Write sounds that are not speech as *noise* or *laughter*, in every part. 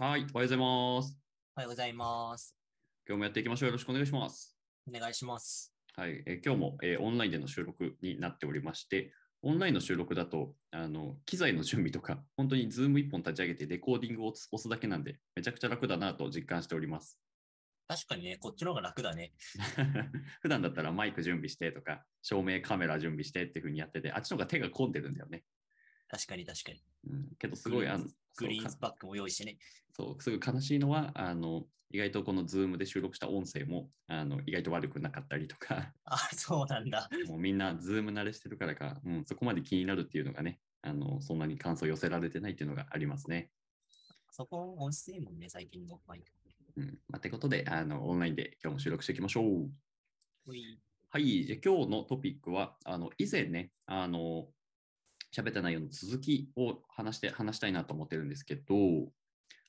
はい、おはようございます。おはようございます。今日もやっていきましょう。よろしくお願いします。お願いします。はい、えー今日も、えーオンラインでの収録になっておりまして、オンラインの収録だと、あの機材の準備とか、*laughs* 本当に Zoom 一本立ち上げてレコーディングを押す押すだけなんで、めちゃくちゃ楽だなと実感しております。確かにね、こっちの方が楽だね。*laughs* 普段だったらマイク準備してとか、照明カメラ準備してっていう風にやってて、あっちの方が手が込んでるんだよね。確かに確かに。うん、けどすごい、あのグリーンスバックも用意してね。そう、すごい悲しいのは、あの、意外とこの Zoom で収録した音声も、あの、意外と悪くなかったりとか、あ、そうなんだ。もうみんな Zoom 慣れしてるからか、うん、そこまで気になるっていうのがね、あの、そんなに感想寄せられてないっていうのがありますね。そこ音声もんね、最近のマイク。うん。まあ、てことで、あの、オンラインで今日も収録していきましょう。ほいはい、じゃあ今日のトピックは、あの、以前ね、あの、喋った内容の続きを話して、話したいなと思ってるんですけど、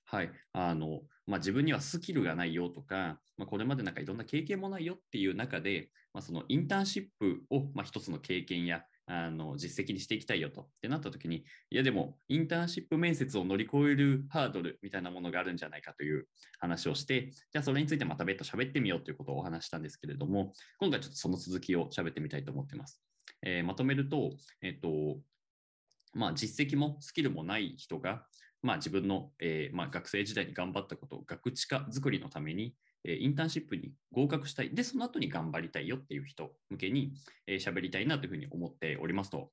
はい、あの、まあ、自分にはスキルがないよとか、まあ、これまでなんかいろんな経験もないよっていう中で、まあ、そのインターンシップを、まあ、一つの経験や、あの実績にしていきたいよとってなった時に、いやでもインターンシップ面接を乗り越えるハードルみたいなものがあるんじゃないかという話をして、じゃあそれについてまた別途喋ってみようということをお話したんですけれども、今回ちょっとその続きを喋ってみたいと思ってます。えーまとめると、えっ、と、まあ実績もスキルもない人が、まあ自分の、えーまあ、学生時代に頑張ったこと、学知化作りのために、えーインターンシップに合格したい。で、その後に頑張りたいよっていう人向けにえー喋、りたいなというふうに思っておりますと。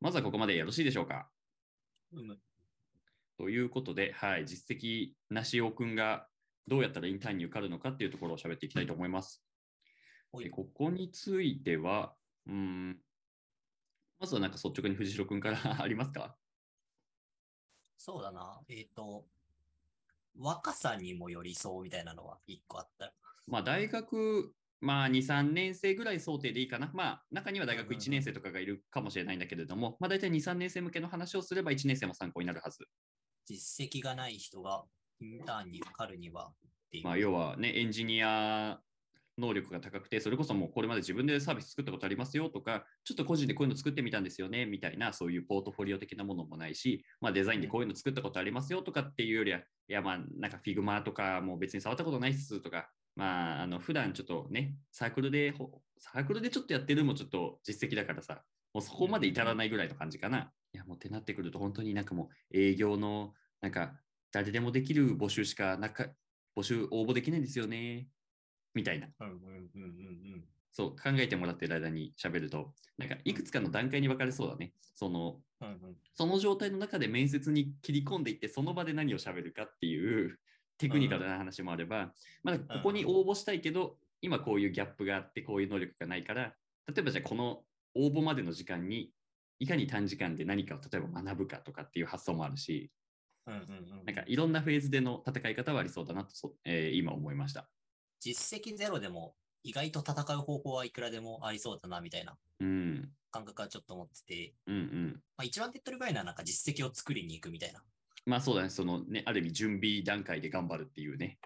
まずはここまでよろしいでしょうか？うむ。ということで、はい、実績なしおくんがどうやったらインターンに受かるのかっていうところを喋っていきたいと思います。ほいでここについては、うーん、まずはなんか率直に藤代くんから *laughs* ありますか？そうだな。えっ、と、若さにもよりそうみたいなのは一個あった。まあ大学、まあ2、3年生ぐらい想定でいいかな。まあ中には大学うんうんうん1年生とかがいるかもしれないんだけれども、まあ大体2、3年生向けの話をすれば1年生も参考になるはず。実績がない人がインターンに受かるには。まあ要はね、エンジニア能力が高くて、それこそもうこれまで自分でサービス作ったことありますよとか、ちょっと個人でこういうの作ってみたんですよねみたいな、そういうポートフォリオ的なものもないし、まあ、デザインでこういうの作ったことありますよとかっていうよりは、いや、まあ、なんか Figma とかも別に触ったことないっすとか、まあ、あの普段ちょっとね、サークルで、サークルでちょっとやってるのもちょっと実績だからさ、もうそこまで至らないぐらいの感じかな。いや、もうってなってくると、本当になんかもう営業の、なんか誰でもできる募集しかなか、募集応募できないんですよね。みたいな。そう、考えてもらってる間に喋ると、なんかいくつかの段階に分かれそうだね。その、その状態の中で面接に切り込んでいって、その場で何を喋るかっていうテクニカルな話もあれば、まあ、ここに応募したいけど、今こういうギャップがあって、こういう能力がないから、例えばじゃあこの応募までの時間に、いかに短時間で何かを例えば学ぶかとかっていう発想もあるし、うんうんうん。なんかいろんなフェーズでの戦い方はありそうだなと、そえー今思いました。実績ゼロでも意外と戦う方法はいくらでもありそうだなみたいなうん、感覚はちょっと思ってて、うん、うん。まあ、一番手っ取り早いのはなんか実績を作りに行くみたいな。まあそうだね、そのね、ある意味準備段階で頑張るっていうね。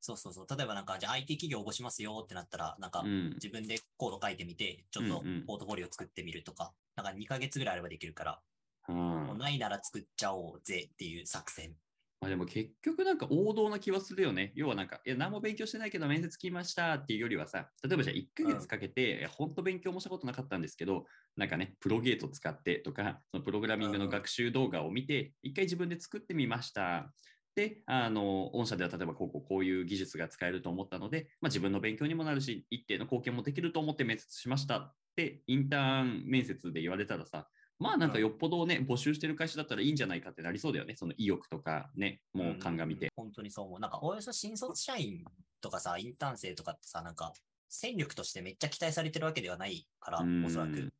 そうそうそう。例えばなんか、じゃあ IT 企業応募しますよってなったら、なんかうん、自分でコード書いてみて、ちょっとうんうんポートフォリオ作ってみるとか、なんか2ヶ月ぐらいあればできるから、うんもうないなら作っちゃおうぜっていう作戦。まあ、でも結局なんか王道な気はするよね。要はなんか、いや、何も勉強してないけど面接来ましたっていうよりはさ、例えばじゃあ1ヶ月かけて、いや、本当勉強もしたことなかったんですけど、なんかね、プロゲート使ってとか、そのプログラミングの学習動画を見て、一回自分で作ってみました。で、あの、御社では例えばこうこうこういう技術が使えると思ったので、まあ、自分の勉強にもなるし、一定の貢献もできると思って面接しましたって、インターン面接で言われたらさ、まあなんかよっぽどね、募集してる会社だったらいいんじゃないかってなりそうだよね。その意欲とかね、もう鑑みて。本当にそう思う。なんか、およそ新卒社員とかさ、インターン生とかってさ、なんか、戦力としてめっちゃ期待されてるわけではないから、うんおそらく。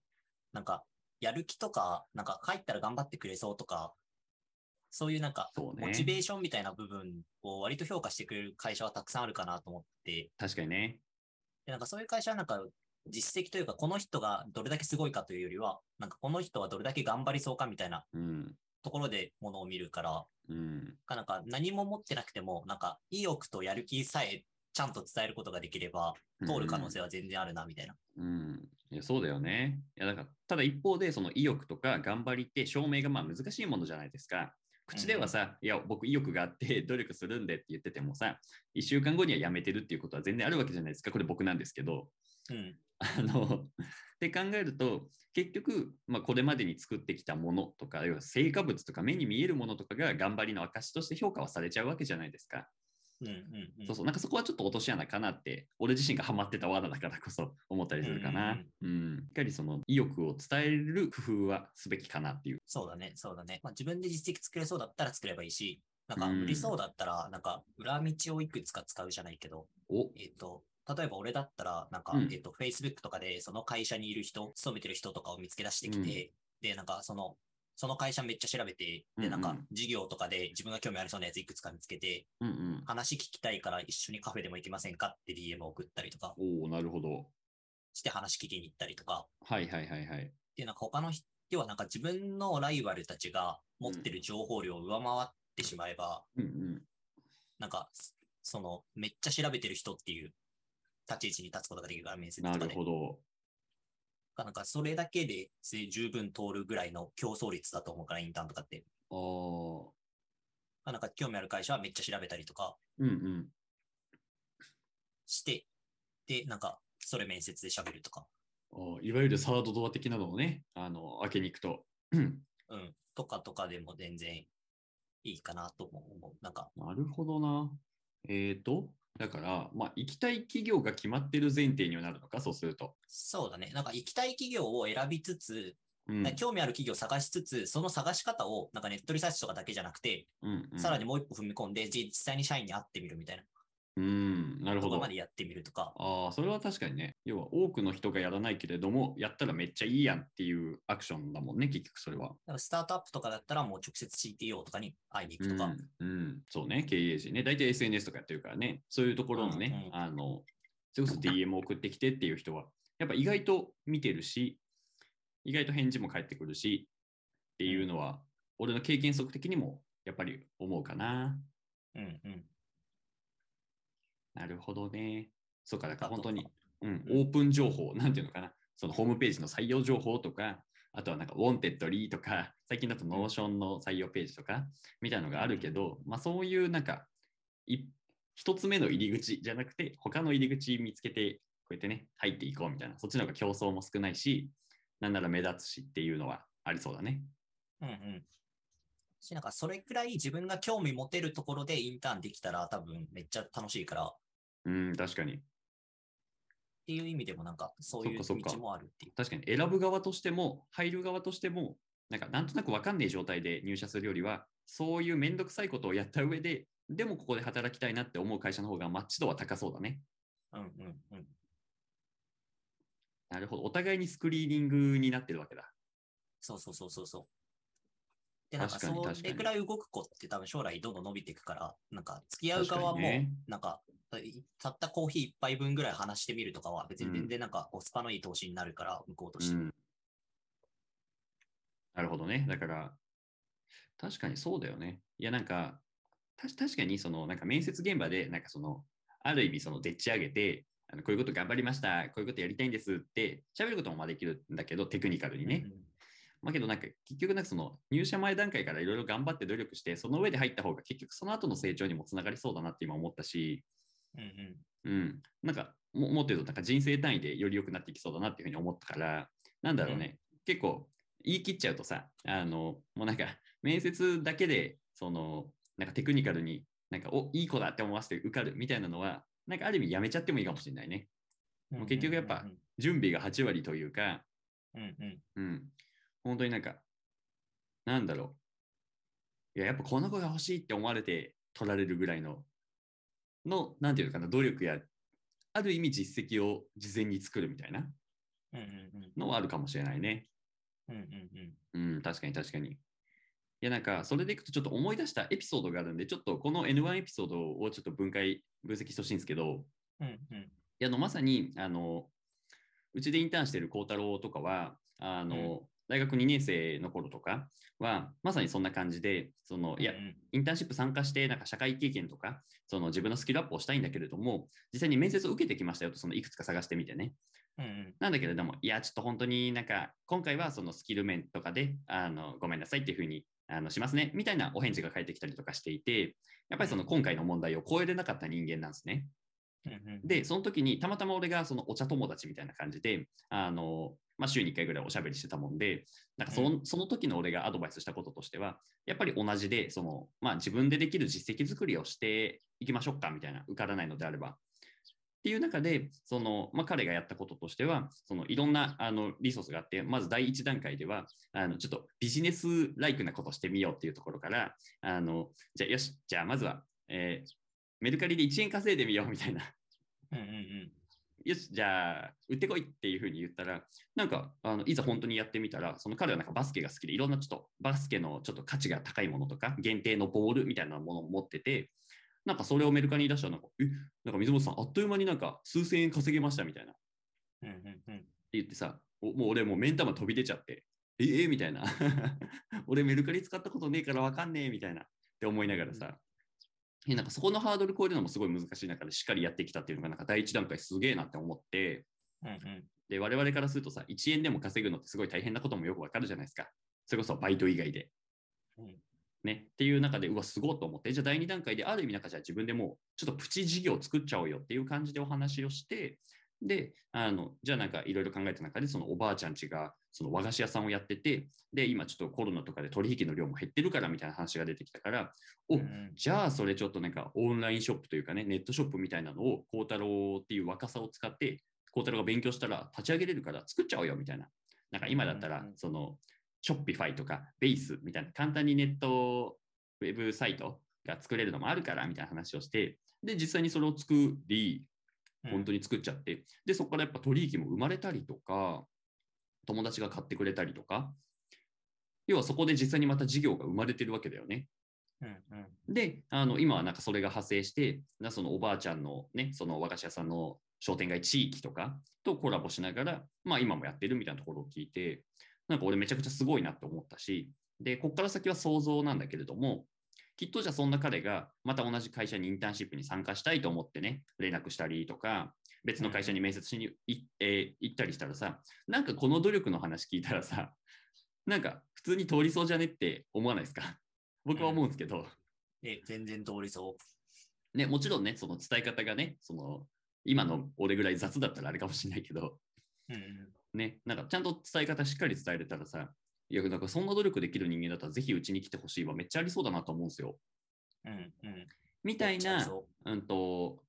なんか、やる気とか、なんか、帰ったら頑張ってくれそうとか、そういうなんか。モチベーションみたいな部分を割と評価してくれる会社はたくさんあるかなと思って、確かにね。でなんかそういう会社はなんか実績というか、この人がどれだけすごいかというよりは、なんかこの人はどれだけ頑張りそうかみたいなうん。ところでものを見るから、うん。なんか何も持ってなくても、なんか意欲とやる気さえちゃんと伝えることができれば、通る可能性は全然あるなみたいな。うん。いやそうだよね。いやだからただ一方で、その意欲とか頑張りって証明がまあ難しいものじゃないですか。口ではさ、いや、僕意欲があって *laughs* 努力するんでって言っててもさ、1週間後にはやめてるっていうことは全然あるわけじゃないですか。これ僕なんですけど。うん。あの、って考えると、結局、まあ、これまでに作ってきたものとか、要は成果物とか目に見えるものとかが頑張りの証として評価はされちゃうわけじゃないですか。うんうんうん。そうそう、なんかそこはちょっと落とし穴かなって、俺自身がハマってた罠だからこそ思ったりするかな。うん。しっかりその意欲を伝える工夫はすべきかなっていう。そうだね、そうだね。まあ、自分で実績作れそうだったら作ればいいし、なんかうん売りそうだったら、なんか裏道をいくつか使うじゃないけど、おえっ、と、例えば俺だったら、なんか、うんえっ、と、Facebook とかでその会社にいる人、勤めてる人とかを見つけ出してきて、で、なんかその、その会社めっちゃ調べて、で、なんかうんうん事業とかで自分が興味ありそうなやついくつか見つけて、うんうん。話聞きたいから一緒にカフェでも行きませんかって DM を送ったりとかおおなるほど。して話聞きに行ったりとか、はいはいはいはい。で、なんか他の人はなんか自分のライバルたちが持ってる情報量を上回ってしまえば、うんうん。なんか、そその、めっちゃ調べてる人っていう立ち位置に立つことができるから、面接となかで。るほど。なんか、それだけでせ十分通るぐらいの競争率だと思うから、インターンとかって。ああ。なんか、興味ある会社はめっちゃ調べたりとかうんうん。して、で、なんか、それ面接で喋るとか、いわゆるサードドア的なのをね、あの、開けに行くと。うんうん、とかとかでも全然いいかなとも思う。なんか、なるほどな。えーと、だから、まあ、行きたい企業が決まってる前提にはなるのか、そうすると。そうだね。なんか、行きたい企業を選びつつ、うん。興味ある企業を探しつつ、その探し方を、なんかネットリサーチとかだけじゃなくて、うんうん、さらにもう一歩踏み込んで、実際に社員に会ってみるみたいなうん、なるほどま。でやってみるとか、ああ、それは確かにね。要は多くの人がやらないけれども、やったらめっちゃいいやんっていうアクションだもんね、結局それは。だからスタートアップとかだったらもう直接 CTO とかに会いに行くとか、うん、うん、そうね、経営陣ね。大体 SNS とかやってるからね、そういうところのね、うんうんあの、それこそ DM 送ってきてっていう人は、やっぱ意外と見てるし、意外と返事も返ってくるし、っていうのは、俺の経験則的にもやっぱり思うかな。うんうん。なるほどね。そうか、だから本当に、うん、うんオープン情報、なんていうのかな、そのホームページの採用情報とか、あとはなんか、 Wantedly とか、*laughs* 最近だと Notion の採用ページとか、みたいなのがあるけど、まあそういうなんか、い一つ目の入り口じゃなくて、他の入り口見つけて、こうやってね、入っていこうみたいな、そっちの方が競争も少ないし、なんなら目立つしっていうのはありそうだね。うんうん。し、なんかそれくらい自分が興味持てるところでインターンできたら多分めっちゃ楽しいから、っうん、確かに。ていう意味でもなんかそういう道もあるっていう。確かに選ぶ側としても入る側としてもなんかなんとなく分かんない状態で入社するよりはそういうめんどくさいことをやった上ででもここで働きたいなって思う会社の方がマッチ度は高そうだね。うんうんうん。なるほど。お互いにスクリーニングになってるわけだ。そうそうそうそうそう。で、なんかそれくらい動く子って多分将来どんどん伸びていくから、なんか付き合う側も、なんか、たったコーヒー一杯分ぐらい話してみるとかは別に全然なんかコスパのいい投資になるから、向こうとして。うん。なるほどね。だから確かにそうだよね。いやなんかた確かにそのなんか面接現場でなんかそのある意味そのでっち上げてあのこういうこと頑張りました、こういうことやりたいんですって喋ることもまあできるんだけどテクニカルにね。うんまあけどなんか結局なんかその入社前段階からいろいろ頑張って努力してその上で入った方が結局その後の成長にもつながりそうだなって今思ったし、うんうんうん、なんかももっと言うとなんか人生単位でより良くなっていきそうだなっていうふうに思ったからなんだろうね、結構言い切っちゃうとさあのもうなんか面接だけでそのなんかテクニカルになんかおいい子だって思わせて受かるみたいなのはなんかある意味やめちゃってもいいかもしれないねうん。もう結局やっぱ準備が8割というかうんうんうん。本当になんか、なんだろう。いや、やっぱこの子が欲しいって思われて取られるぐらいの、の、なんていうのかな、努力や、ある意味実績を事前に作るみたいなうんうんうんのはあるかもしれないね。うんうんうんうん、確かに確かに。いや、なんか、それでいくとちょっと思い出したエピソードがあるんで、ちょっとこの N1 エピソードをちょっと分解、分析してほしいんですけど、うんうんいやあのまさにあのうちでインターンしてる孝太郎とかはあの、大学2年生の頃とかはまさにそんな感じでそのいやうんインターンシップ参加してなんか社会経験とかその自分のスキルアップをしたいんだけれども実際に面接を受けてきましたよとそのいくつか探してみてね。うんうん。なんだけれどもいやちょっと本当になんか今回はそのスキル面とかであのごめんなさいっていうふうにあのしますね、みたいなお返事が返ってきたりとかしていて、やっぱりその今回の問題を超えれなかった人間なんですね。で、その時にたまたま俺がそのお茶友達みたいな感じで、あの、まあ、週に1回ぐらいおしゃべりしてたもんで、なんかその,、その時の俺がアドバイスしたこととしては、やっぱり同じで、その、まあ、自分でできる実績作りをしていきましょうかみたいな、受からないのであれば。っていう中で、その、まあ、彼がやったこととしては、そのいろんなあのリソースがあって、まず第一段階では、あのちょっとビジネスライクなことしてみようっていうところから、あのじゃあよし、じゃあまずは、えーメルカリで1円稼いでみようみたいな。うんうんうんよし、じゃあ、売ってこいっていうふうに言ったら、なんか、あのいざ本当にやってみたら、その彼はなんかバスケが好きで、いろんなちょっとバスケのちょっと価値が高いものとか、限定のボールみたいなものを持ってて、なんかそれをメルカリに出したら、なんか、え、なんか水本さん、あっという間になんか数千円稼げましたみたいな。ってうんうんうん言ってさ、おもう俺もう目ん玉飛び出ちゃって、ええ？みたいな。*laughs* 俺メルカリ使ったことねえからわかんねえみたいなって思いながらさ、えなんかそこのハードル超えるのもすごい難しい中でしっかりやってきたっていうのがなんか第一段階すげえなって思って、うんうんで、我々からするとさ、1円でも稼ぐのってすごい大変なこともよくわかるじゃないですか。それこそバイト以外で。うんね。っていう中で、うわ、すごいと思って、じゃあ第2段階である意味なんかじゃあ自分でもうちょっとプチ事業を作っちゃおうよっていう感じでお話をして、で、あの、じゃあなんかいろいろ考えた中で、そのおばあちゃんちがその和菓子屋さんをやってて、で、今ちょっとコロナとかで取引の量も減ってるからみたいな話が出てきたから、お、うんじゃあそれちょっとなんかオンラインショップというかね、ネットショップみたいなのを孝太郎っていう若さを使って、孝太郎が勉強したら立ち上げれるから作っちゃおうよみたいな。なんか今だったらその、ショッピファイとかベースみたいな簡単にネットウェブサイトが作れるのもあるからみたいな話をして、で、実際にそれを作り、本当に作っちゃって、で、そこからやっぱ取引も生まれたりとか、友達が買ってくれたりとか、要はそこで実際にまた事業が生まれてるわけだよね。うんうん。で、あの今はなんかそれが派生して、なそのおばあちゃんのね、その和菓子屋さんの商店街地域とかとコラボしながら、まあ今もやってるみたいなところを聞いて、なんか俺めちゃくちゃすごいなって思ったし、で、こっから先は想像なんだけれども、きっとじゃあそんな彼がまた同じ会社にインターンシップに参加したいと思ってね、連絡したりとか、別の会社に面接しに行,、えー行ったりしたらさ、なんかこの努力の話聞いたらさ、*laughs* なんか普通に通りそうじゃねって思わないですか？*laughs* 僕は思うんですけど、え、全然通りそね、もちろんね、その伝え方がね、その今の俺ぐらい雑だったらあれかもしれないけど、うん。ね、なんかちゃんと伝え方しっかり伝えれたらさ、いや、なんかそんな努力できる人間だったらぜひうちに来てほしいわ、めっちゃありそうだなと思うんですよ。うんうん。みたいな、そうんと、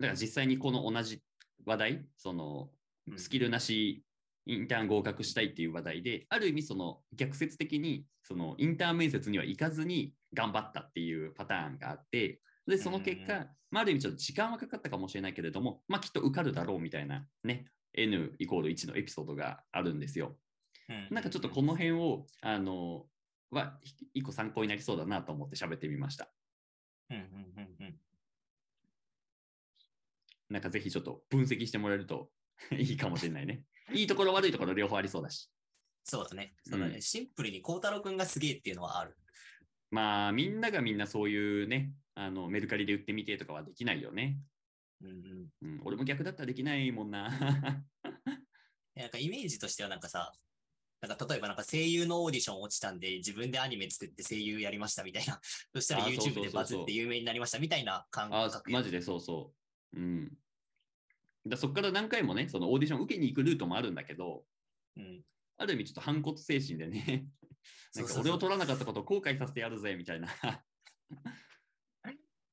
だから実際にこの同じ話題、そのスキルなしインターン合格したいっていう話題で、ある意味その逆説的にそのインターン面接には行かずに頑張ったっていうパターンがあって、で、その結うん果、まあ、ある意味ちょっと時間はかかったかもしれないけれども、まあ、きっと受かるだろうみたいなね、N イコール1のエピソードがあるんですよ。うんなんかちょっとこの辺を、あの、は一個参考になりそうだなと思って喋ってみました。うんうんうんうんなんかぜひちょっと分析してもらえると *laughs* いいかもしれないね。*laughs* いいところ悪いところ両方ありそうだし。そうだね。そうだね。うんシンプルに孝太郎くんがすげえっていうのはある。まあみんながみんなそういうね、あのメルカリで売ってみてとかはできないよね。うんうん。うん、俺も逆だったらできないもんな。*laughs* なんかイメージとしてはなんかさ、なんか例えばなんか声優のオーディション落ちたんで自分でアニメ作って声優やりましたみたいな。*laughs* そしたら YouTube でバズって有名になりましたみたいな感あ覚。マジでそうそう。うん。だそこから何回もね、そのオーディション受けに行くルートもあるんだけど、うん。ある意味ちょっと反骨精神でね、*laughs* なんか俺を取らなかったことを後悔させてやるぜみたいな。*laughs*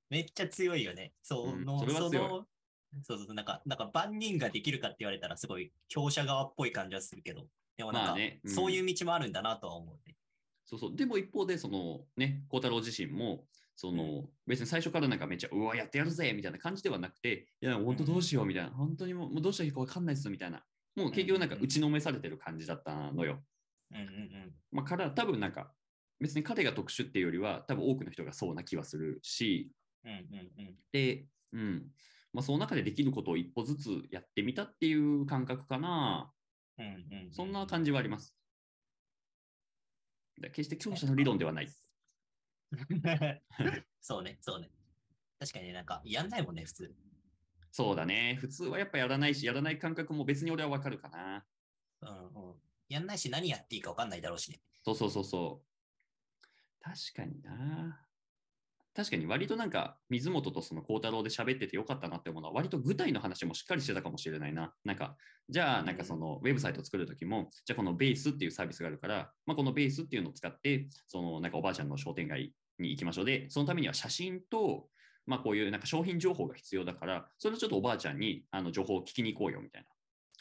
めっちゃ強いよね。そうんの、それは強いの、そうそう、なんか、なんか万人ができるかって言われたらすごい強者側っぽい感じはするけど、でもなんか、まあね、うんそういう道もあるんだなとは思うね。そうそう。でも一方で、そのね、孝太郎自身も、その、別に最初からなんかめっちゃ、うわ、やってやるぜみたいな感じではなくて、いや、本当どうしようみたいな、本当にもうもうどうしたらいいかわかんないっすみたいな。もう結局なんか打ちのめされてる感じだったのよ。うんうんうん。まあ、から多分なんか、別に彼が特殊っていうよりは、多分多くの人がそうな気はするし、うんうんうん。で、うん。まあ、その中でできることを一歩ずつやってみたっていう感覚かな。うんうんうん、そんな感じはあります。だ決して強者の理論ではない。*laughs* そうね、そうね。確かにね、なんか、やんないもんね、普通。そうだね。普通はやっぱやらないし、やらない感覚も別に俺はわかるかな。うんうん。やんないし、何やっていいか分かんないだろうしね。そうそうそうそう。確かにな。確かに割となんか水本とその孝太郎で喋っててよかったなって思うのは割と具体の話もしっかりしてたかもしれないな。なんかじゃあなんかそのウェブサイトを作るときもじゃあこのベースっていうサービスがあるから、まあ、このベースっていうのを使ってそのなんかおばあちゃんの商店街に行きましょうでそのためには写真とまあこういうなんか商品情報が必要だからそれをちょっとおばあちゃんにあの情報を聞きに行こうよみたい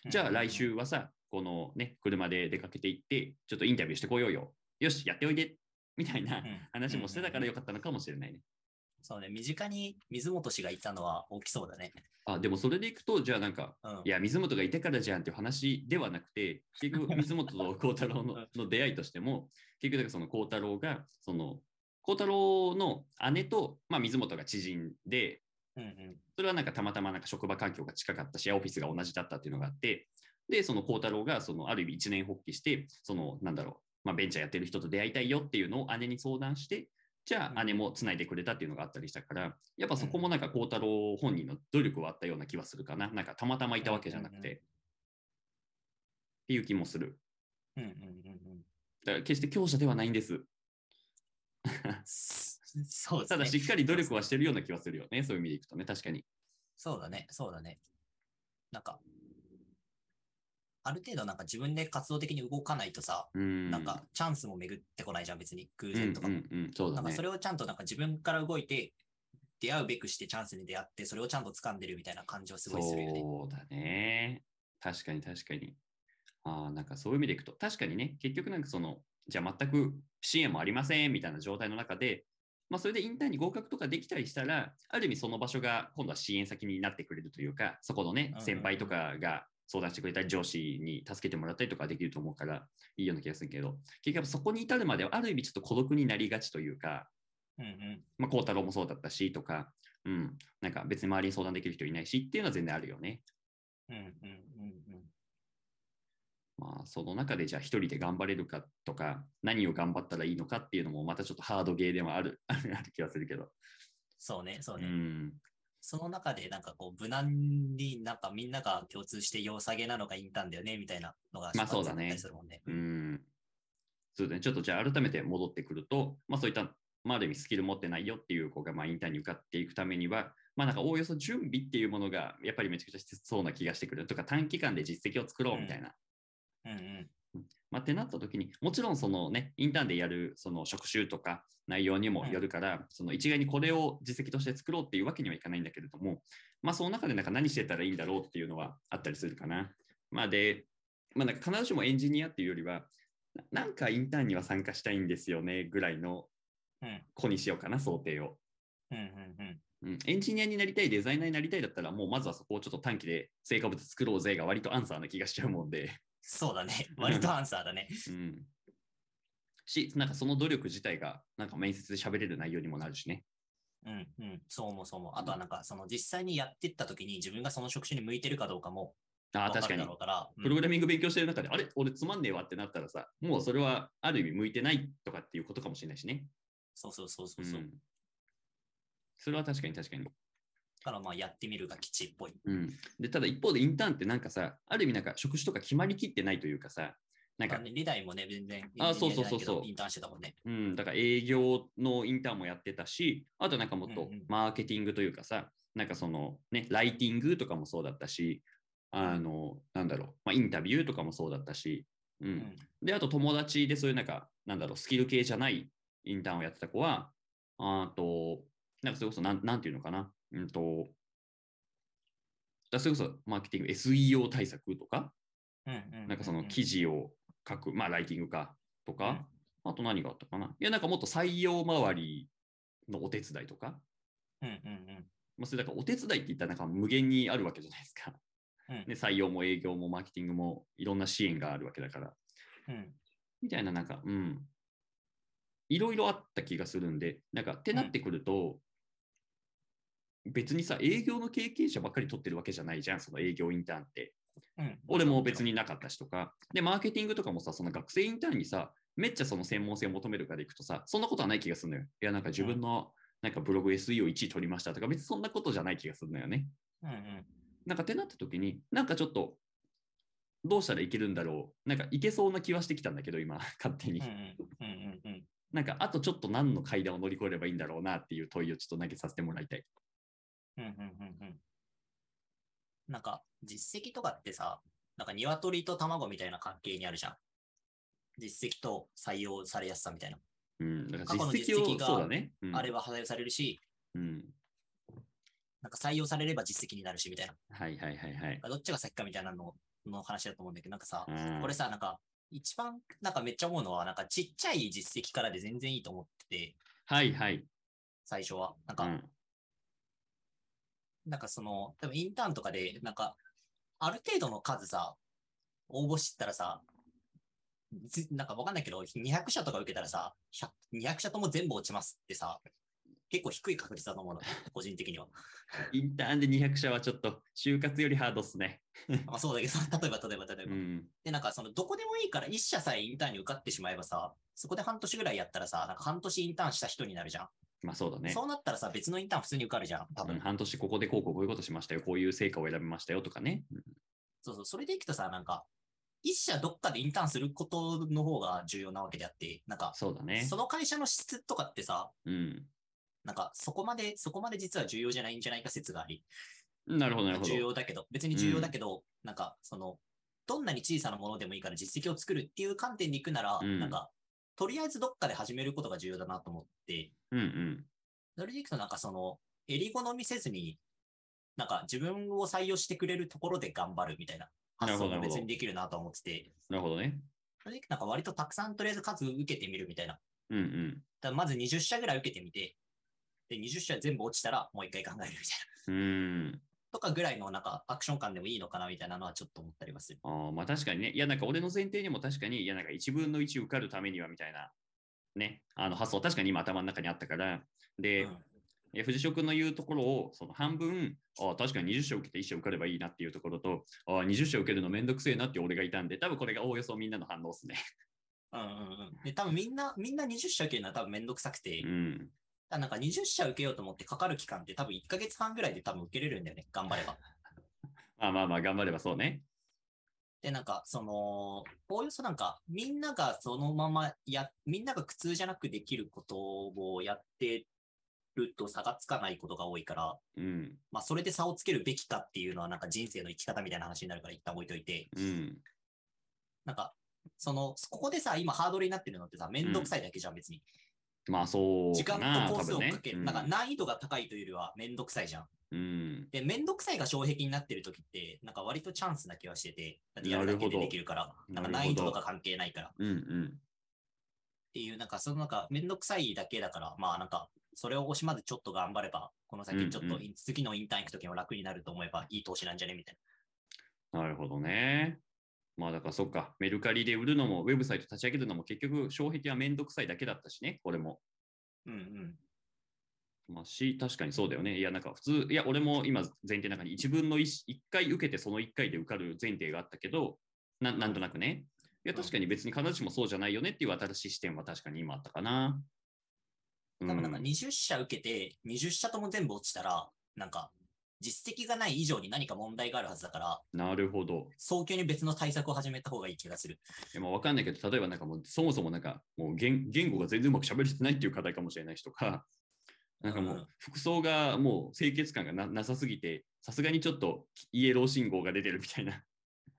な。じゃあ来週はさこのね車で出かけて行ってちょっとインタビューしてこようよ。よしやっておいでみたいな話もしてたからよかったのかもしれないね。そうね、身近に水本氏がいたのは大きそうだね。あでもそれでいくと、じゃあなんか、うんいや、水本がいてからじゃんっていう話ではなくて、結局、*laughs* 水本と孝太郎のの出会いとしても、結局、だからその孝太郎が、その、孝太郎の姉と、まあ、水本が知人で、うんうん。それはなんかたまたまなんか職場環境が近かったし、オフィスが同じだったっていうのがあって、で、その孝太郎が、その、ある意味一年発起して、その、なんだろう、まあ、ベンチャーやってる人と出会いたいよっていうのを姉に相談して、じゃあ姉もつないでくれたっていうのがあったりしたから、やっぱそこもなんか孝太郎本人の努力はあったような気はするかな。なんかたまたまいたわけじゃなくて。っていう気もする。うんうんうんうん。だから決して強者ではないんです。そうですね。ただしっかり努力はしてるような気はするよね。そういう意味でいくとね、確かに。そうだね、そうだね。なんか、ある程度なんか自分で活動的に動かないとさ、うん。なんかチャンスも巡ってこないじゃん、別に偶うん然とかも。うんうん、そうだねなんかそ。れをちゃんとなんか自分から動いて、出会うべくしてチャンスに出会って、それをちゃんと掴んでるみたいな感じはすごいするよね。そうだね。確かに確かに。ああ、なんかそういう意味でいくと、確かにね、結局なんかその、じゃあ全く支援もありませんみたいな状態の中で、まあそれでインターンに合格とかできたりしたら、ある意味その場所が今度は支援先になってくれるというか、そこのねうんうんう、ん先輩とかが相談してくれたり、上司に助けてもらったりとかできると思うから、いいような気がするけど、結局そこに至るまではある意味ちょっと孤独になりがちというか、うんうん。まあ、孝太郎もそうだったしとか、うん、なんか別に周りに相談できる人いないしっていうのは全然あるよね。うんうんうんうん。まあ、その中でじゃあ一人で頑張れるかとか、何を頑張ったらいいのかっていうのもまたちょっとハードゲーでもあるある気がするけど。そうね、そううね。ん。その中でなんかこう無難になんかみんなが共通して良さげなのがインターンだよねみたいなのがまあそうだねするもんね。うん。そうだね。ちょっとじゃあ改めて戻ってくると、まあそういった、まあある意味スキル持ってないよっていう子がまあインターンに受かっていくためには、まあなんかおおよそ準備っていうものがやっぱりめちゃくちゃ必要そうな気がしてくるとか、短期間で実績を作ろうみたいな。うんうん。まあ、ってなった時にもちろんそのねインターンでやるその職種とか内容にもよるから、その一概にこれを実績として作ろうっていうわけにはいかないんだけれどもまあその中でなんか何してたらいいんだろうっていうのはあったりするかな。まあで、まあ、なんか必ずしもエンジニアっていうよりはななんかインターンには参加したいんですよねぐらいのうん子にしようかな想定を。うんうんうん。うん、エンジニアになりたい、デザイナーになりたいだったら、もうまずはそこをちょっと短期で成果物作ろうぜが割とアンサーな気がしちゃうもんで。そうだね。割とアンサーだね。うん。し、なんかその努力自体が、なんか面接で喋れる内容にもなるしね。うんうん。そう思うそう思う。あとはなんかその実際にやってった時に自分がその職種に向いてるかどうかもああ、確かにプログラミング勉強してる中で、あれ？俺つまんねえわってなったらさ、もうそれはある意味向いてないとかっていうことかもしれないしね。そうそうそうそうう。んそうそれは確かに確かに。だからまあやってみるが吉っぽい。うん。で、ただ一方でインターンってなんかさ、ある意味なんか職種とか決まりきってないというかさ、なんかまあねリダイもね、全然あそうそうそうそうインターンしてたもんね。うん、だから営業のインターンもやってたし、あとなんかもっとうんうんマーケティングというかさ、なんかそのね、ライティングとかもそうだったし、あの、なんだろう、まあ、インタビューとかもそうだったし、うん。うんで、あと友達でそういうなんか、なんだろう、スキル系じゃないインターンをやってた子は、あと、なんかそれこそなん、なんていうのかな、うんと、だそれこそマーケティング、SEO 対策とか、うんうんうんなんかその記事を書く、まあ、ライティングかとか、あと何があったかな。いや、なんかもっと採用周りのお手伝いとか、うんうんうんまあ、それだからお手伝いって言ったらなんか無限にあるわけじゃないですか。うんね、採用も営業もマーケティングもいろんな支援があるわけだから。うんみたいな、なんか、うん。いろいろあった気がするんで、なんか、ってなってくると、別にさ、営業の経験者ばっかり取ってるわけじゃないじゃん、その営業インターンって。うん俺も別になかったしとか。で、マーケティングとかもさ、その学生インターンにさ、めっちゃその専門性を求めるからいくとさ、そんなことはない気がするのよ。いや、なんか自分の、なんかブログ SEO1 位取りましたとか、別にそんなことじゃない気がするのよね。うんうんなんかってなった時に、なんかちょっと、どうしたらいけるんだろう。なんかいけそうな気はしてきたんだけど、今、*laughs* 勝手になんか、あとちょっと何の階段を乗り越えればいいんだろうなっていう問いをちょっと投げさせてもらいたい。うんうんうんうん。なんか、実績とかってさ、なんか鶏と卵みたいな関係にあるじゃん。実績と採用されやすさみたいな。うん。だか過去のら実績がそうだね。うん、あれは採用されるし、うん。なんか採用されれば実績になるしみたいな。はいはいはいはい。どっちが先かみたいなのの話だと思うんだけど、なんかさ、うんこれさ、なんか、一番、なんかめっちゃ思うのは、なんかちっちゃい実績からで全然いいと思ってて、はいはい。最初は。なんか、うん。なんかその、多分インターンとかで、なんか、ある程度の数さ、応募してたらさ、ずなんかわかんないけど、200社とか受けたらさ、100 200社とも全部落ちますってさ、結構低い確率だと思うの、個人的には。インターンで200社はちょっと就活よりハードっすね。*laughs* まあそうだけど、例えば例えば例えば。うん。で、なんかその、どこでもいいから、1社さえインターンに受かってしまえばさ、そこで半年ぐらいやったらさ、なんか半年インターンした人になるじゃん。まあそうだね。そうなったらさ、別のインターン普通に受かるじゃん、多分。うん半年ここでこうこうこういうことしましたよ。こういう成果を選びましたよとかね。うんそうそう、それでいくとさ、なんか、一社どっかでインターンすることの方が重要なわけであって、なんか、そうだねそ。の会社の質とかってさ、うん。なんか、そこまで、そこまで実は重要じゃないんじゃないか説があり、なるほどなるほ重ど。要だけど、別に重要だけど、なんか、その、どんなに小さなものでもいいから実績を作るっていう観点でいくなら、うんなんか、とりあえずどっかで始めることが重要だなと思って、うんうん。それでいくとなんかその、襟好みせずに、なんか自分を採用してくれるところで頑張るみたいな発想もほどなるほど別にできるなと思ってて、なるほどね。それでなんか割とたくさんとりあえず数受けてみるみたいな。うんうん。だまず20社ぐらい受けてみて、で、20社全部落ちたらもう一回考えるみたいな。うーん。とかぐらいのなんかアクション感でもいいのかなみたいなのはちょっと思ったりはする。あーまあ確かにね。いやなんか俺の前提にも確かに、いやなんか1分の1受かるためにはみたいな、ね、あの発想確かに今頭の中にあったから、で、うんいや藤代君の言うところをその半分、ああ確かに20社受けて1社受かればいいなっていうところと、ああ20社受けるのめんどくせえなって俺がいたんで、多分これがおおよそみんなの反応ですね。うんうんうん。で、多分みんな、みんな20社受けるのは多分めんどくさくて、うん。なんか20社受けようと思ってかかる期間って多分1ヶ月半ぐらいで多分受けれるんだよね。頑張れば。*laughs* まあまあまあ頑張ればそうね。で、なんか、その、おおよそなんか、みんながそのままや、みんなが苦痛じゃなくできることをやってると差がつかないことが多いから、うん。まあ、それで差をつけるべきかっていうのは、なんか人生の生き方みたいな話になるから一旦置いといて、うん。なんか、その、ここでさ、今ハードルになってるのってさ、めんどくさいだけじゃん、別に。まあそう時間。とコースをかける。なんか難易度が高いというよりはめんどくさいじゃん。うん。で、めんどくさいが障壁になってる時って、なんか割とチャンスな気はしてて、だってやるだけでできるから、ななんか難易度とか関係ないから。っうんうん。ていう、なんかそのなんかめんどくさいだけだから、まあなんか、それを惜しまずちょっと頑張れば、この先ちょっと次のインターン行く時も楽になると思えばいい投資なんじゃね？みたいなるほどね。まあだからそっか、メルカリで売るのも、ウェブサイト立ち上げるのも結局、障壁はめんどくさいだけだったしね、これも。な。うんうん。まあし、確かにそうだよね。いや、なんか普通、いや、俺も今前提の中に1分の 1, 1回受けてその1回で受かる前提があったけど、ななんとなくね。いや、確かに別に必ずしもそうじゃないよねっていう新しい視点は確かに今あったかな。う多分なんかん、20社受けて、20社とも全部落ちたら、なんか、実績がない以上に何か問題があるはずだから、なるほど。早急に別の対策を始めた方がいい気がする。いやまあ、わかんないけど、例えばなんかもう、そもそもなんか、もう言言語が全然うまく喋れてないっていう課題かもしれない人か、なんかもう服装がもう清潔感がななさすぎて、さすがにちょっとイエロー信号が出てるみたいな。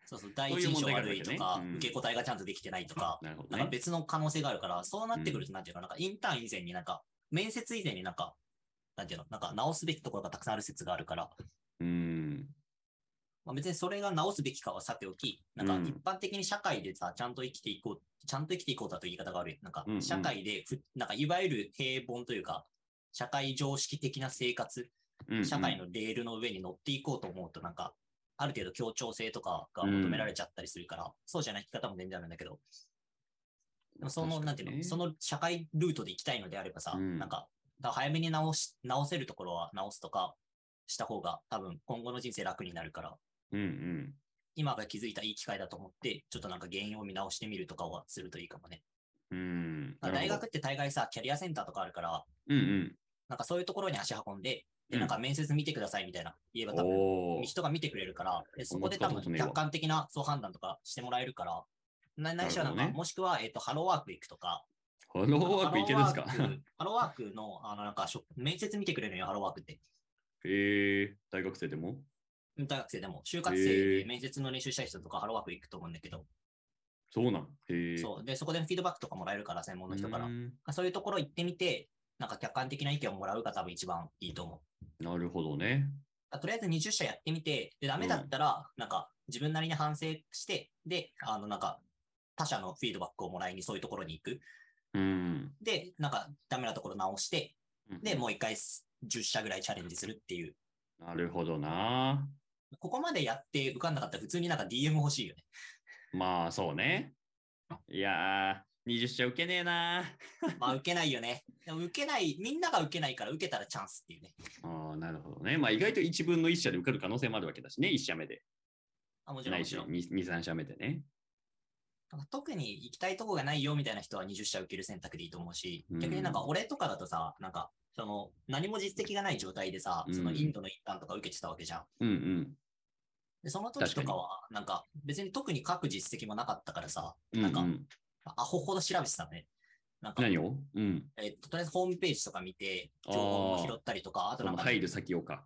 そうそう、第一印象悪いとか、うん受け答えがちゃんとできてないとか、なるほどね。なんか別の可能性があるから、そうなってくると、なんていうの、なんかインターン以前になんか、面接以前になんか、なんていうの、なんか直すべきところがたくさんある説があるから、うん。まあ、別にそれが直すべきかはさておき、なんかうん。一般的に社会でさ、ちゃんと生きていこう、ちゃんと生きていこうだという言い方が悪い。なんかうんうん。社会でふ、なんかいわゆる平凡というか、社会常識的な生活、うんうん。社会のレールの上に乗っていこうと思うと、なんか、ある程度協調性とかが求められちゃったりするから、そうじゃない生き方も全然あるんだけど、でもその、なんていうの、その社会ルートで行きたいのであればさ、うん。なんか、だ早めに直し、直せるところは直すとかした方が、多分今後の人生楽になるから、うんうん。今が気づいたいい機会だと思って、ちょっとなんか原因を見直してみるとかはするといいかもね。うん。大学って大概さ、キャリアセンターとかあるから、うんうん。なんかそういうところに足運んで、で、うんなんか面接見てくださいみたいな言えば多分、人が見てくれるから、でそこで多分客観的なそう判断とかしてもらえるから、なないしはなんか、ねもしくは、えっ、と、ハローワーク行くとか、ハローワークいけるんですか？ハローワークの、あの、なんかしょ、面接見てくれるのよ、ハローワークって。へえ大学生でも？大学生でも、就活生で面接の練習したい人とかハローワーク行くと思うんだけど、そうなん？へえそう。で、そこでフィードバックとかもらえるから、専門の人から。そういうところ行ってみて、なんか客観的な意見をもらうが多分一番いいと思う。なるほどね。あとりあえず20社やってみて、で、ダメだったら、なんか自分なりに反省して、で、あの、なんか他社のフィードバックをもらいにそういうところに行く。うん。で、なんかダメなところ直して、うんで、もう一回10社ぐらいチャレンジするっていう。なるほどな。ここまでやって受かんなかったら普通になんか DM 欲しいよね。まあそうね。いやー、20社受けねえな。まあ受けないよね。でも受けない、みんなが受けないから受けたらチャンスっていうね。ああ、なるほどね。まあ意外と1分の1社で受かる可能性もあるわけだしね、1社目で。あもちろんないし、もちろん。2、3社目でね。特に行きたいとこがないよみたいな人は20社受ける選択でいいと思うし、うん逆になんか俺とかだとさ、なんか、その何も実績がない状態でさ、そのインドのインターンとか受けてたわけじゃん。うんうん。で、その時とかは、なんか別に特に書く実績もなかったからさ、うんなんかうん、アホほど調べてたね。なんか、何を？うん。えっと、とりあえずホームページとか見て、情報も拾ったりとか、あとなんか入る先をか。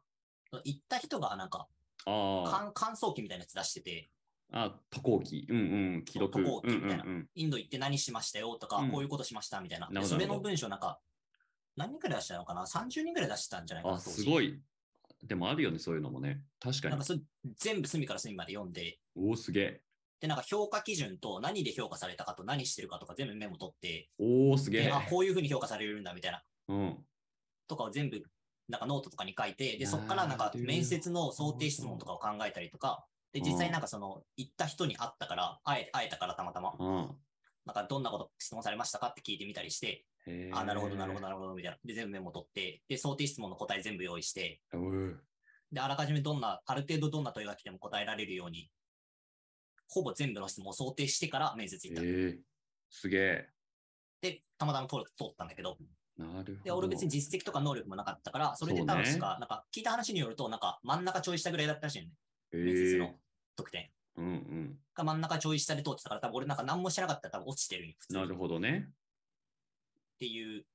行った人がなんか、ああ。感感想記みたいなやつ出してて、あ、渡航記。うんうん。記録。渡航記みたいなうんうんうんインド行って何しましたよとか、うんこういうことしましたみたいな。なそれの文章なんか、何人くらい出したのかな ?30 人くらい出してたんじゃないかなあ、すごい。でもあるよね、そういうのもね。確かになんか。それ全部隅から隅まで読んで、おお、すげえ。で、なんか評価基準と何で評価されたかと何してるかとか全部メモ取って、おお、すげえ。であ、こういうふうに評価されるんだみたいな、うん。とかを全部、なんかノートとかに書いて、で、そこからなんか面接の想定質問とかを考えたりとか、で、実際なんかその、行った人に会ったから、会え会えたからたまたま、うん。なんかどんなこと質問されましたかって聞いてみたりして、あ、なるほど、なるほど、なるほど、みたいな。で、全部メモ取って、で、想定質問の答え全部用意して、で、あらかじめどんな、ある程度どんな問いが来ても答えられるように、ほぼ全部の質問を想定してから面接行った。すげえ。で、たまたま通ったんだけど、なるほど。で、俺別に実績とか能力もなかったから、それで多分しか、なんか聞いた話によると、なんか真ん中ちょい下ぐらいだったらしいよね。面接の得点。うんうん。が真ん中ちょい下で通ってたから、多分俺なんか何もしてなかったら多分落ちてるよ、普通に。なるほどね。っていう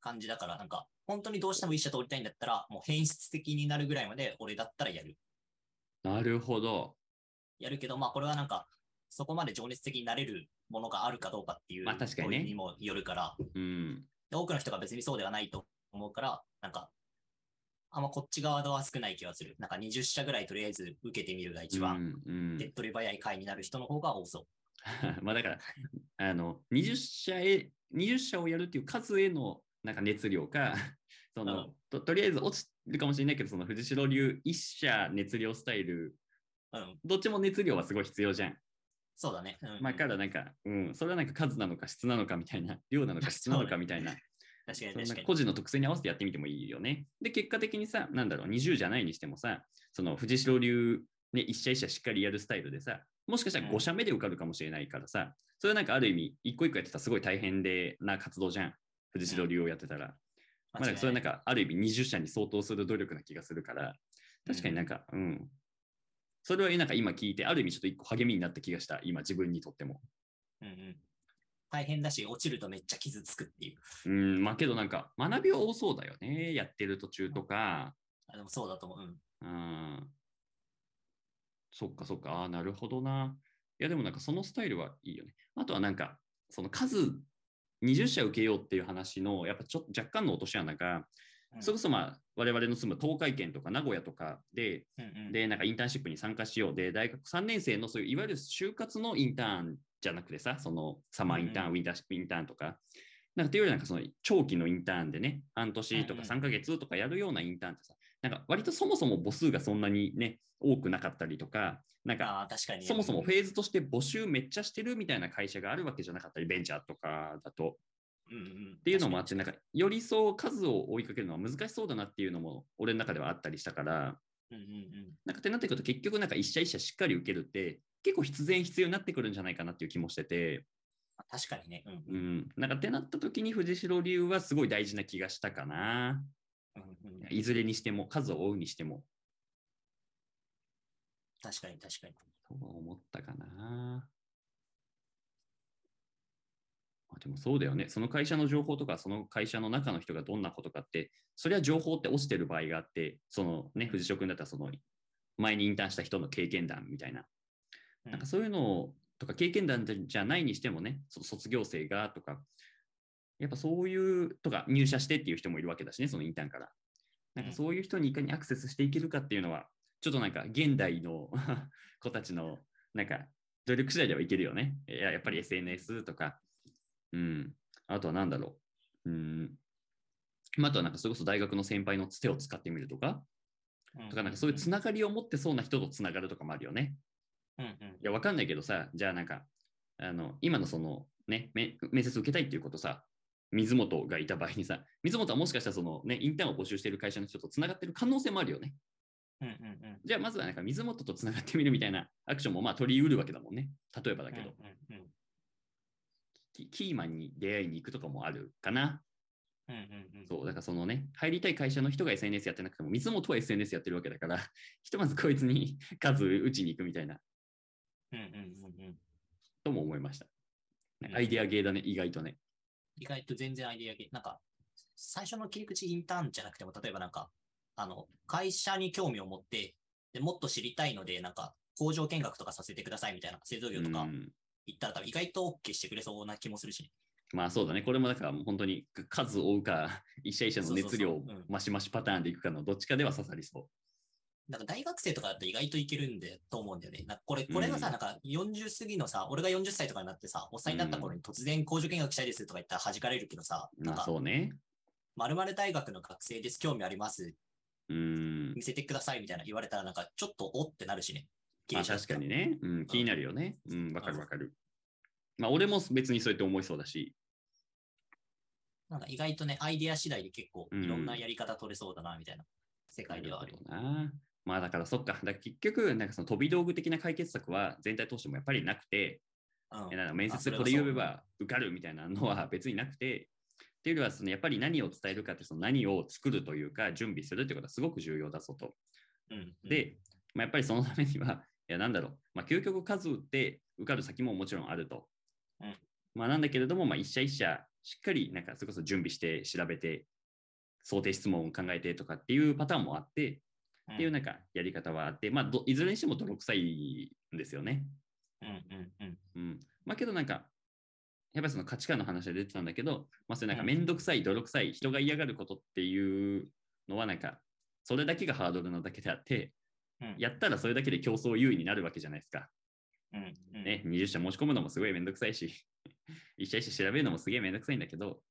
感じだから、なんか、本当にどうしても一社通りたいんだったら、もう変質的になるぐらいまで俺だったらやる。なるほど。やるけど、まあこれはなんか、そこまで情熱的になれるものがあるかどうかっていうまあ確かにね問いにもよるから、うん。で多くの人が別にそうではないと思うから、なんか、あんまこっち側は少ない気がする。なんか20社ぐらいとりあえず受けてみるが一番、手っ取り早い回になる人の方が多そ *laughs* まあだから、あの、20社へ、20社をやるっていう数へのなんか熱量か、*laughs* その、うんととりあえず落ちるかもしれないけど、その藤代流一社熱量スタイル、う。うん。どっちも熱量はすごい必要じゃん。そうだね。うん、まあ、からなんか、うん、それはなんか数なのか質なのかみたいな、量なのか質なのかみたいな、確かに確かに。個人の特性に合わせてやってみてもいいよね。で、結果的にさ、なんだろう、20じゃないにしてもさ、その藤代流、ね、一社一社しっかりやるスタイルでさ、もしかしたらうん5社目で受かるかもしれないからさ、それはなんかある意味、一個一個やってたらすごい大変でな活動じゃん。藤代流をやってたら。まあ、なんかそれはなんかある意味20社に相当する努力な気がするから、確かになんか、うん。それはなんか今聞いて、ある意味ちょっと一個励みになった気がした、今自分にとっても。うんうん。大変だし、落ちるとめっちゃ傷つくっていう。うん、まあけどなんか学びは多そうだよね。やってる途中とか。あでもそうだと思う。うん。うん。そっかそっか。ああ、なるほどな。いやでもなんかそのスタイルはいいよね。あとはなんか、その数20社受けようっていう話の、やっぱちょっと若干の落とし穴が、うんそれこそまあ我々の住む東海圏とか名古屋とかで、うんうん、で、なんかインターンシップに参加しようで、大学3年生のそういういわゆる就活のインターンじゃなくてさ、そのサマーインターン、うんウィンターインターンとか、なんかっていうよりなんかその長期のインターンでね、半年とかうんうん3ヶ月とかやるようなインターンってさ、なんか割とそもそも母数がそんなにね、多くなかったりとか、なんか。そもそもフェーズとして募集めっちゃしてるみたいな会社があるわけじゃなかったり、ベンチャーとかだと。うんうん、っていうのもあって、なんかよりそう数を追いかけるのは難しそうだなっていうのも俺の中ではあったりしたから。なんかってなってくると結局なんか一社一社しっかり受けるって結構必然必要になってくるんじゃないかなっていう気もしてて、確かにね。うんううんん、なんかってなった時に藤代流はすごい大事な気がしたかな。うんうんいずれにしても数を追うにしても、確かに確かに。とは思ったかな。まあでもそうだよね。その会社の情報とか、その会社の中の人がどんなことかって、それは情報って落ちてる場合があって、そのね、藤代君だったらその前にインターンした人の経験談みたいな。うんなんかそういうのとか経験談じゃないにしてもね、その卒業生がとか、やっぱそういうとか入社してっていう人もいるわけだしね、そのインターンから。なんかそういう人にいかにアクセスしていけるかっていうのは、ちょっとなんか現代の *laughs* 子たちのなんか努力次第ではいけるよね。いややっぱり SNS とか、うん、あとは何だろう。うんまあ、あとはなんかそれこそ大学の先輩のつてを使ってみるとか、うんとかなんかそういうつながりを持ってそうな人とつながるとかもあるよね。うんうんいや、わかんないけどさ、じゃあなんか、あの、今のその、ね、め面接受けたいっていうことさ、水本がいた場合にさ、水本はもしかしたらそのね、インターンを募集している会社の人とつながってる可能性もあるよね。うんうんうんじゃあまずはなんか水本とつながってみるみたいなアクションもまあ取り得るわけだもんね。例えばだけど、うんうんキキーマンに出会いに行くとかもあるかな。うんうんうんそう、だからそのね、入りたい会社の人が SNS やってなくても、水本は SNS やってるわけだから、ひとまずこいつに *laughs* 数打ちに行くみたいな、うんうんうんうんとも思いました。うんアイデアゲーだね、意外とね。意外と全然アイデア系。なんか、最初の切り口インターンじゃなくても、例えばなんか、あの、会社に興味を持って、でもっと知りたいので、なんか、工場見学とかさせてくださいみたいな、製造業とかうん行ったら多分意外と OK してくれそうな気もするし、まあそうだね。これもだから本当に数を追うか、一社一社の熱量そうそうそううんマシマシパターンでいくかのどっちかでは刺さりそなんか大学生とかだと意外といけるんで、と思うんだよね。なんかこれ、これがさ、うんなんか40過ぎのさ、俺が40歳とかになってさ、おっさんになった頃に突然工場見学したいですとか言ったら弾かれるけどさ、う。まあなんか、そうね。〇〇大学の学生です、興味あります、うん。見せてくださいみたいな言われたら、なんかちょっとおってなるしね。まあ確かにね。うん、気になるよね。うん、わかるわかる。まあ俺も別にそうやって思いそうだし。なんか意外とね、アイデア次第で結構うんいろんなやり方取れそうだな、みたいな世界ではある。なる。まあだからそっか。だ結局、なんかその飛び道具的な解決策は全体通してもやっぱりなくて、うんえなんか面接でこれ言えば受かるみたいなのは別になくて、っていうよりはそのやっぱり何を伝えるかってその何を作るというか準備するってことはすごく重要だぞと。うんうんで、まあ、やっぱりそのためには、いやなんだろう、まあ、究極数打って受かる先ももちろんあると。うんまあ、なんだけれども、まあ、一社一社しっかりなんかそれこそ準備して調べて想定質問を考えてとかっていうパターンもあって、っていうなんかやり方はあって、まあ、どいずれにしても泥臭いんですよね。うんうんうんうん。まあけどなんか、やっぱりその価値観の話で出てたんだけど、まあそれなんかうんめんどくさい、泥臭い、人が嫌がることっていうのはなんか、それだけがハードルなだけであって、うんやったらそれだけで競争優位になるわけじゃないですか。うんうんね、20社申し込むのもすごいめんどくさいし、*laughs* 一社一社調べるのもすげえめんどくさいんだけど、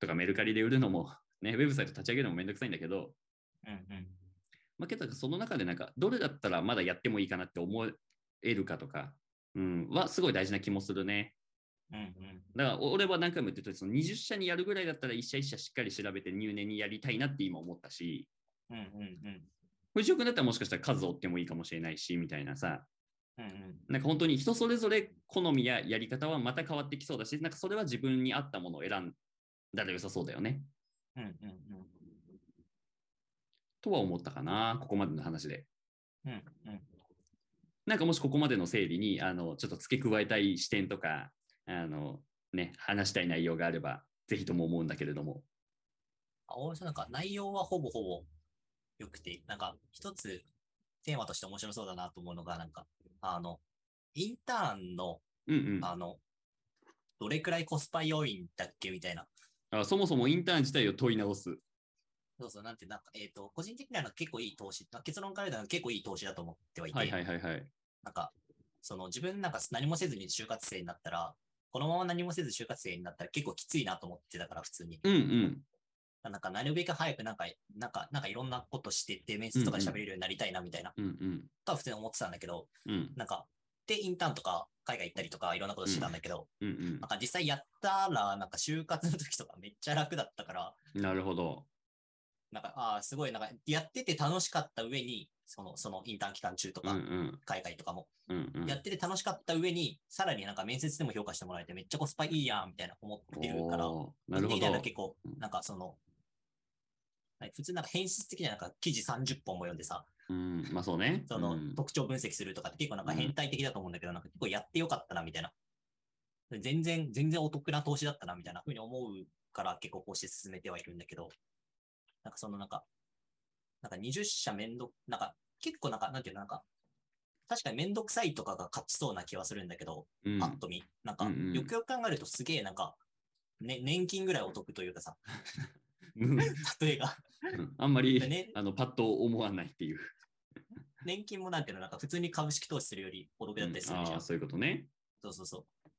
とかメルカリで売るのも、ね、ウェブサイト立ち上げるのもめんどくさいんだけど、うんうんまあ、けどその中でなんか、どれだったらまだやってもいいかなって思えるかとか、うん、はすごい大事な気もするね。うんうん。だから俺は何回も言ってるとその20社にやるぐらいだったら一社一社しっかり調べて入念にやりたいなって今思ったし、うんうんうん。藤尾君だったらもしかしたら数を追ってもいいかもしれないし、みたいなさ、うんうん。なんか本当に人それぞれ好みややり方はまた変わってきそうだし、なんかそれは自分に合ったものを選んだら良さそうだよね。うんうんうんとは思ったかな、ここまでの話で。うんうんなんかもしここまでの整理に、あの、ちょっと付け加えたい視点とか、あの、ね、話したい内容があれば、ぜひとも思うんだけれども。あ俺さなんか内容はほぼほぼ良くて、なんか一つテーマとして面白そうだなと思うのが、なんか、あの、インターンの、うんうん。あの、どれくらいコスパ良いんだっけみたいな。あそもそもインターン自体を問い直す。そうそう、なんて、なんか、えっ、と、個人的には結構いい投資、結論から言うと結構いい投資だと思ってはいて、はいはいはいはい。なんか、その自分なんか何もせずに就活生になったら、このまま何もせず就活生になったら結構きついなと思ってたから、普通に。うんうん。なんか、なるべく早くなんか、なんか、なんかいろんなことしてって、面接とかで喋れるようになりたいなみたいな、うんうん。とは普通に思ってたんだけど、うんなんか、で、インターンとか海外行ったりとかいろんなことしてたんだけど、うんなんか実際やったら、なんか就活の時とかめっちゃ楽だったから、うん。なるほど。なんか、ああ、すごい、なんか、やってて楽しかった上に、その、そのインターン期間中とうんうか、ん。海外とかも、うんうん。やってて楽しかった上に、さらになんか面接でも評価してもらえてめっちゃコスパいいやん、みたいな思ってるから、なるほど。結構う、んなんかその、はい普通なんか変質的にはなんか記事30本も読んでさ、うん、まあそうね。*laughs* そのうん特徴分析するとかって結構なんか変態的だと思うんだけど、なんか結構やってよかったなみたいな全然、全然お得な投資だったな、みたいな風に思うから結構こうして進めてはいるんだけど、なんかそのなんか、なんか20社めんど、なんか結構なんか、なんていうの、なんか、確かにめんどくさいとかが勝ちそうな気はするんだけど、うんパッと見。なんか、うんうんよくよく考えるとすげえなんか、ね、年金ぐらいお得というかさ、*laughs* うん例えが、うんあんまり、でねあのパッと思わないっていう。年金もなんていうの、なんか普通に株式投資するよりお得だったりするじゃん。ああ、そういうことね。そうそうそう。っ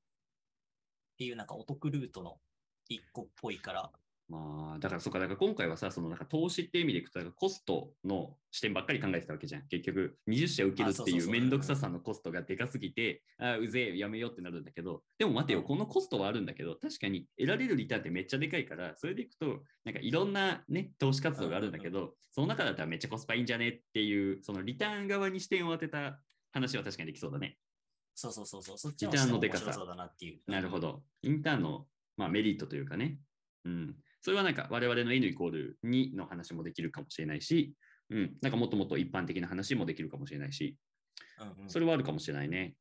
ていうなんかお得ルートの一個っぽいから、まあ、だからそうか、だから今回はさ、そのなんか投資って意味でいくと、コストの視点ばっかり考えてたわけじゃん。結局、20社受けるっていうめんどくささのコストがでかすぎて、ああ、うぜえ、やめようってなるんだけど、でも待てよ、うんこのコストはあるんだけど、確かに得られるリターンってめっちゃでかいから、それでいくと、なんかいろんなね、投資活動があるんだけど、その中だったらめっちゃコスパいいんじゃねっていう、そのリターン側に視点を当てた話は確かにできそうだね。そうそうそうそう、そっちリのターンのでかさ。なるほど。インターンの、まあ、メリットというかね。うん。それはなんか我々の N イコール2の話もできるかもしれないし、うん。なんかもっともっと一般的な話もできるかもしれないし、うんうん。それはあるかもしれないね。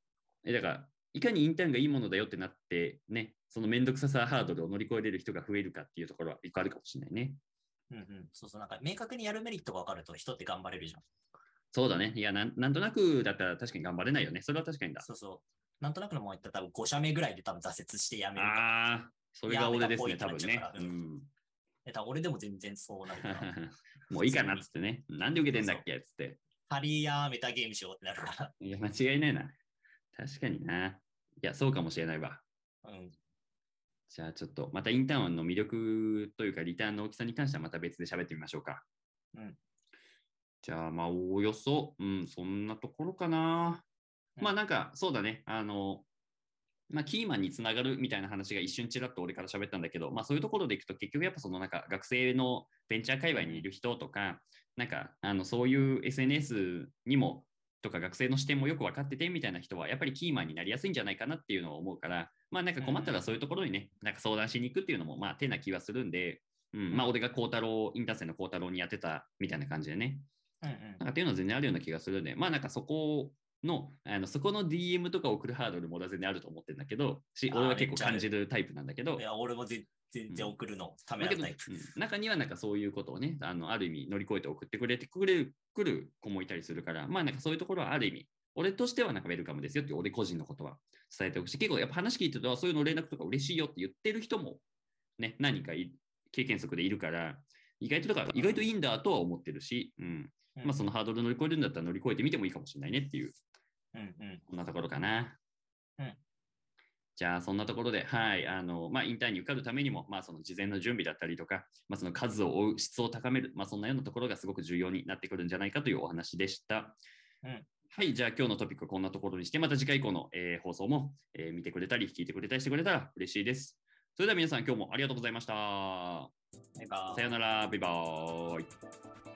え、だから、いかにインターンがいいものだよってなって、ね、そのめんどくささハードルを乗り越えれる人が増えるかっていうところは一個あるかもしれないね。うんうん。そうそう、なんか明確にやるメリットが分かると人って頑張れるじゃん。そうだね。いやなん、なんとなくだったら確かに頑張れないよね。それは確かにだ。そうそう。なんとなくのもん言ったら多分5社目ぐらいで多分挫折してやめるか。ああ、それが俺ですね、多分ねうん。え多分俺でも全然そうなるから。*laughs* もういいかなっつってね。なんで受けてんだっけっつって。ハリーやメタゲームしようってなるかいや、間違いないな。確かにな。いや、そうかもしれないわ。ら。うん。じゃあちょっと、またインターンの魅力というか、リターンの大きさに関してはまた別で喋ってみましょうか。うん。じゃあ、まあ、おおよそ、うん、そんなところかな。うんまあ、なんか、そうだね。あの、まあ、キーマンにつながるみたいな話が一瞬ちらっと俺から喋ったんだけど、まあ、そういうところでいくと、結局やっぱそのなんか学生のベンチャー界隈にいる人とか、なんかあのそういう SNS にもとか学生の視点もよく分かっててみたいな人はやっぱりキーマンになりやすいんじゃないかなっていうのを思うから、まあなんか困ったらそういうところにね、なんか相談しに行くっていうのもまあ手な気はするんで、うん、まあ俺が孝太郎、インターセンの孝太郎にやってたみたいな感じでね、うんうん。なんかっていうのは全然あるような気がするんで、まあなんかそこの、あのそこの DM とか送るハードルも俺は全然あると思ってるんだけど、し俺は結構感じるタイプなんだけど。い、や、俺もぜ全然送るのためらタイプ。うん。中にはなんかそういうことをね、あのある意味乗り越えて送ってくれてくれるくる子もいたりするから、まあなんかそういうところはある意味、俺としてはなんかウェルカムですよって俺個人のことは伝えておくし、結構やっぱ話聞いてると、そういうの連絡とか嬉しいよって言ってる人もね、何人かい経験則でいるから、意外とだから意外といいんだとは思ってるし、うん、うんまあそのハードル乗り越えるんだったら乗り越えてみてもいいかもしれないねっていう、うんうん。こんなところかな。うんじゃあ、そんなところで、はい、あの、まあ、インターンに受かるためにも、まあ、その事前の準備だったりとか、まあ、その数を追う、質を高める、まあ、そんなようなところがすごく重要になってくるんじゃないかというお話でした。うんはい、じゃあ今日のトピックはこんなところにして、また次回以降の、えー放送も、えー見てくれたり、聞いてくれたりしてくれたら嬉しいです。それでは皆さん、今日もありがとうございました。なんかさよなら、バイバーイ。